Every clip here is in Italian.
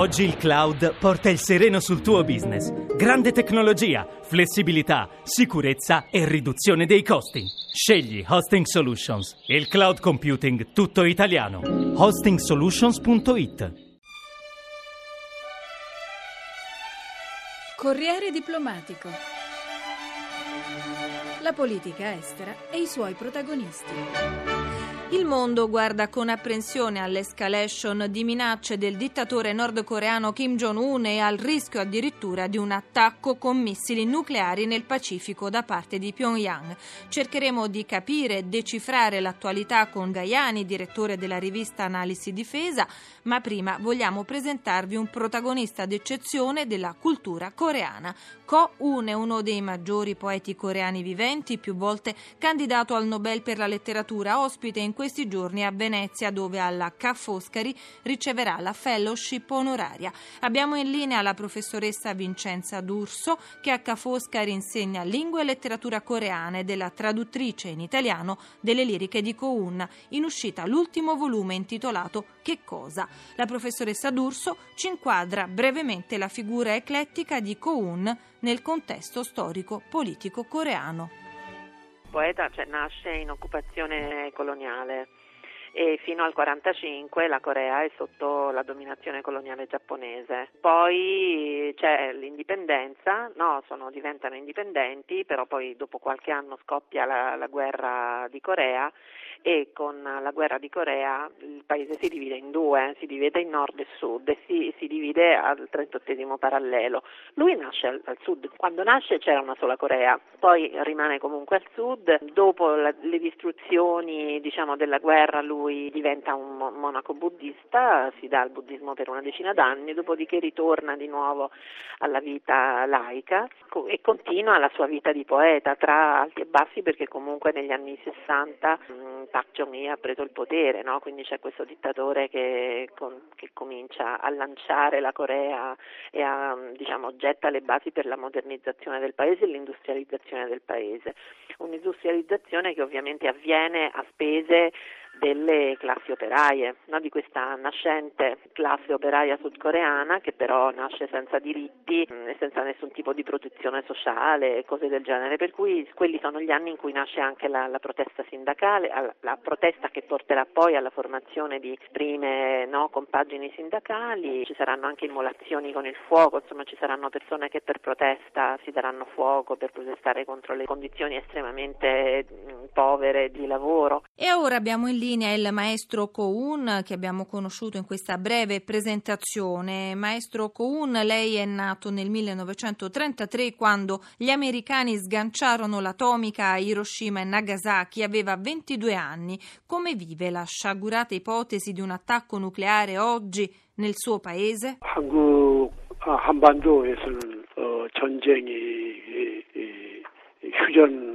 Oggi il cloud porta il sereno sul tuo business. Grande tecnologia, flessibilità, sicurezza e riduzione dei costi. Scegli Hosting Solutions, il cloud computing tutto italiano. hostingsolutions.it Corriere diplomatico. La politica estera e i suoi protagonisti. Il mondo guarda con apprensione all'escalation di minacce del dittatore nordcoreano Kim Jong-un e al rischio addirittura di un attacco con missili nucleari nel Pacifico da parte di Pyongyang. Cercheremo di capire e decifrare l'attualità con Gaiani, direttore della rivista Analisi Difesa, ma prima vogliamo presentarvi un protagonista d'eccezione della cultura coreana. Ko Un è uno dei maggiori poeti coreani viventi, più volte candidato al Nobel per la letteratura, ospite in questi giorni a Venezia dove alla Ca' Foscari riceverà la fellowship onoraria. Abbiamo in linea la professoressa Vincenza D'Urso che a Ca' Foscari insegna lingua e letteratura coreana ed è la traduttrice in italiano delle liriche di Ko-un, in uscita l'ultimo volume intitolato Che cosa? La professoressa D'Urso ci inquadra brevemente la figura eclettica di Ko-un nel contesto storico-politico coreano poeta cioè, nasce in occupazione coloniale e fino al 1945 la Corea è sotto la dominazione coloniale giapponese. Poi c'è l'indipendenza, no, sono, diventano indipendenti, però poi dopo qualche anno scoppia la, la guerra di Corea e con la guerra di Corea il paese si divide in due, si divide in nord e sud e si, si divide al 38 parallelo. Lui nasce al, al, sud, quando nasce c'era una sola Corea, poi rimane comunque al sud, dopo la, le distruzioni diciamo, della guerra lui diventa un monaco buddista, si dà al buddismo per una decina d'anni, dopodiché ritorna di nuovo alla vita laica e continua la sua vita di poeta tra alti e bassi perché comunque negli anni 60 Park Chung-hee ha preso il potere, no? quindi c'è questo dittatore che, che, comincia a lanciare la Corea e a, diciamo, getta le basi per la modernizzazione del paese e l'industrializzazione del paese. Un'industrializzazione che ovviamente avviene a spese delle classi operaie, no? di questa nascente classe operaia sudcoreana che però nasce senza diritti mm, e senza nessun tipo di protezione sociale e cose del genere, per cui quelli sono gli anni in cui nasce anche la, la protesta sindacale, la protesta che porterà poi alla formazione di prime no, compagini sindacali, ci saranno anche immolazioni con il fuoco, insomma ci saranno persone che per protesta si daranno fuoco per protestare contro le condizioni estremamente mm, povere di lavoro. E ora abbiamo in linea linea il maestro Koun che abbiamo conosciuto in questa breve presentazione. Maestro Koun, lei è nato nel 1933 quando gli americani sganciarono l'atomica a Hiroshima e Nagasaki, aveva 22 anni. Come vive la sciagurata ipotesi di un attacco nucleare oggi nel suo paese? 한국 한반도에서는 전쟁이 휴전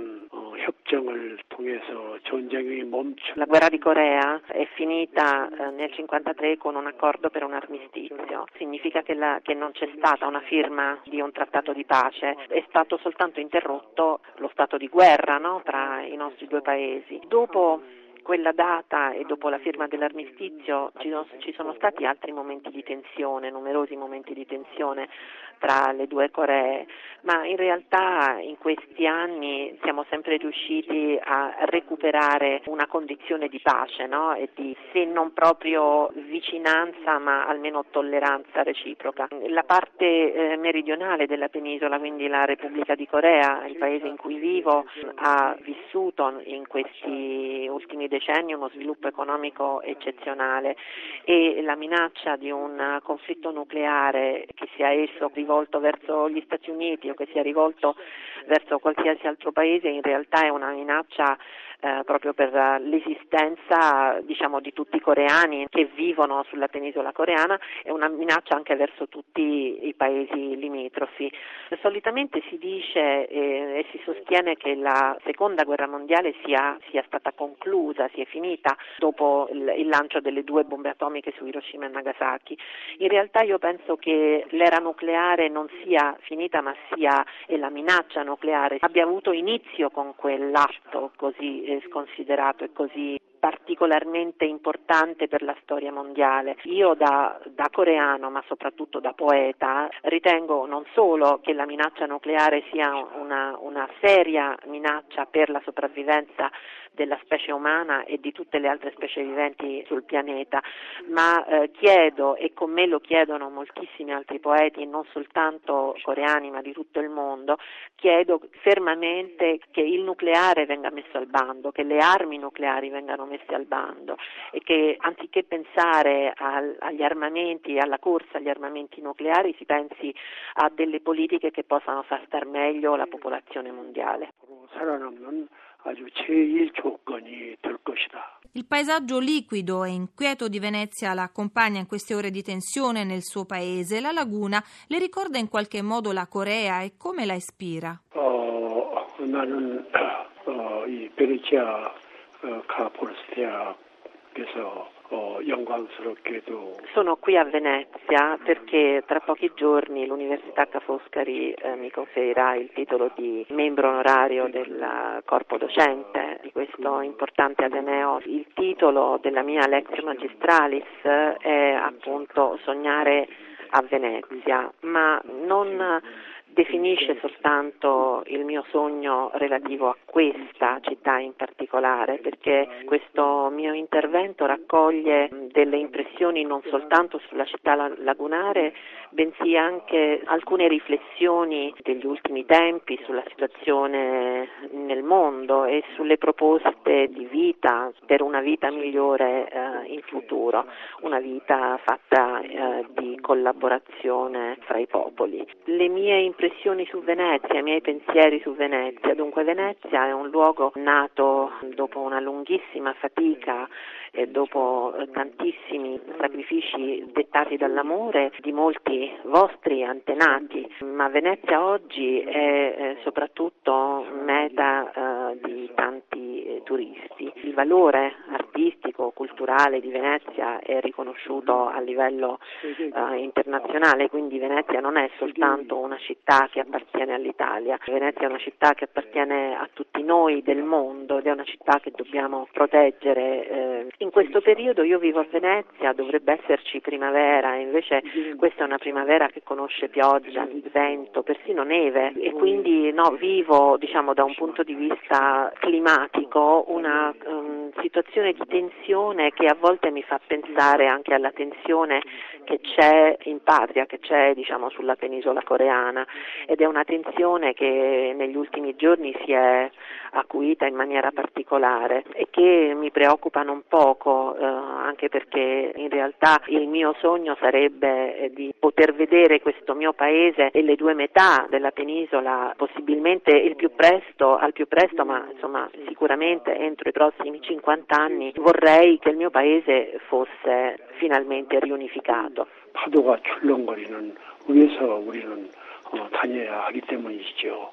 협정을 통해서 전쟁이 멈추. La guerra di Corea è finita eh, nel 1953 con un accordo per un armistizio. Significa che, la, che, non c'è stata una firma di un trattato di pace, è stato soltanto interrotto lo stato di guerra no? tra i nostri due paesi. Dopo quella data e dopo la firma dell'armistizio ci sono stati altri momenti di tensione, numerosi momenti di tensione tra le due Coree, ma in realtà in questi anni siamo sempre riusciti a recuperare una condizione di pace no? e di se non proprio vicinanza ma almeno tolleranza reciproca. La parte eh, meridionale della penisola, quindi la Repubblica di Corea, il paese in cui vivo, ha vissuto in questi ultimi decenni uno sviluppo economico eccezionale e la minaccia di un conflitto nucleare che sia esso rivolto verso gli Stati Uniti o che sia rivolto verso qualsiasi altro paese in realtà è una minaccia eh, proprio per l'esistenza diciamo, di tutti i coreani che vivono sulla penisola coreana e una minaccia anche verso tutti i paesi limitrofi. Solitamente si dice eh, e si sostiene che la seconda guerra mondiale sia, sia stata conclusa, sia finita dopo il, il, lancio delle due bombe atomiche su Hiroshima e Nagasaki. In realtà io penso che l'era nucleare non sia finita ma sia e la minaccia nucleare abbia avuto inizio con quell'atto così sconsiderato e così particolarmente importante per la storia mondiale. Io da, da coreano, ma soprattutto da poeta, ritengo non solo che la minaccia nucleare sia una, una seria minaccia per la sopravvivenza della specie umana e di tutte le altre specie viventi sul pianeta, ma eh, chiedo e con me lo chiedono moltissimi altri poeti, non soltanto coreani ma di tutto il mondo, chiedo fermamente che il nucleare venga messo al bando, che le armi nucleari vengano messe al bando e che anziché pensare al, agli armamenti, alla corsa agli armamenti nucleari, si pensi a delle politiche che possano far star meglio la popolazione mondiale. 아주 제일 조건이 될 것이다. Il paesaggio liquido e inquieto di Venezia la accompagna in queste ore di tensione nel suo paese. La laguna le ricorda in qualche modo la Corea e come la ispira? 어, 나는 어, 이 베네치아 어, 카포 르스 대학에서 Oh, Sono qui a Venezia perché tra pochi giorni l'Università Ca' Foscari eh, mi conferirà il titolo di membro onorario del corpo docente di questo importante Ateneo. Il titolo della mia Lectio Magistralis è appunto Sognare a Venezia, ma non definisce soltanto il mio sogno relativo a questa città in particolare, perché questo mio intervento raccoglie delle impressioni non soltanto sulla città lagunare, bensì anche alcune riflessioni degli ultimi tempi sulla situazione nel mondo e sulle proposte di vita per una vita migliore eh, in futuro, una vita fatta eh, di collaborazione fra i popoli. Le mie impressioni riflessioni su Venezia, i miei pensieri su Venezia. Dunque Venezia è un luogo nato dopo una lunghissima fatica e dopo tantissimi sacrifici dettati dall'amore di molti vostri antenati, ma Venezia oggi è eh, soprattutto meta eh, di tanti turisti. Il valore artistico, culturale di Venezia è riconosciuto a livello eh, internazionale, quindi Venezia non è soltanto una città che appartiene all'Italia, Venezia è una città che appartiene a tutti noi del mondo ed è una città che dobbiamo proteggere. Eh. In questo periodo io vivo a Venezia, dovrebbe esserci primavera, invece questa è una primavera che conosce pioggia, vento, persino neve e quindi no, vivo diciamo, da un punto di vista climatico una um, situazione di tensione che a volte mi fa pensare anche alla tensione che c'è in patria, che c'è diciamo, sulla penisola coreana. Ed è una tensione che negli ultimi giorni si è acuita in maniera particolare e che mi preoccupa non poco, eh, anche perché in realtà il mio sogno sarebbe eh, di poter vedere questo mio paese e le due metà della penisola possibilmente il più presto, al più presto, ma insomma sicuramente entro i prossimi 50 anni vorrei che il mio paese fosse finalmente riunificato. 파도가 출렁거리는 위에서 우리는 어, 다녀야 하기 때문이죠.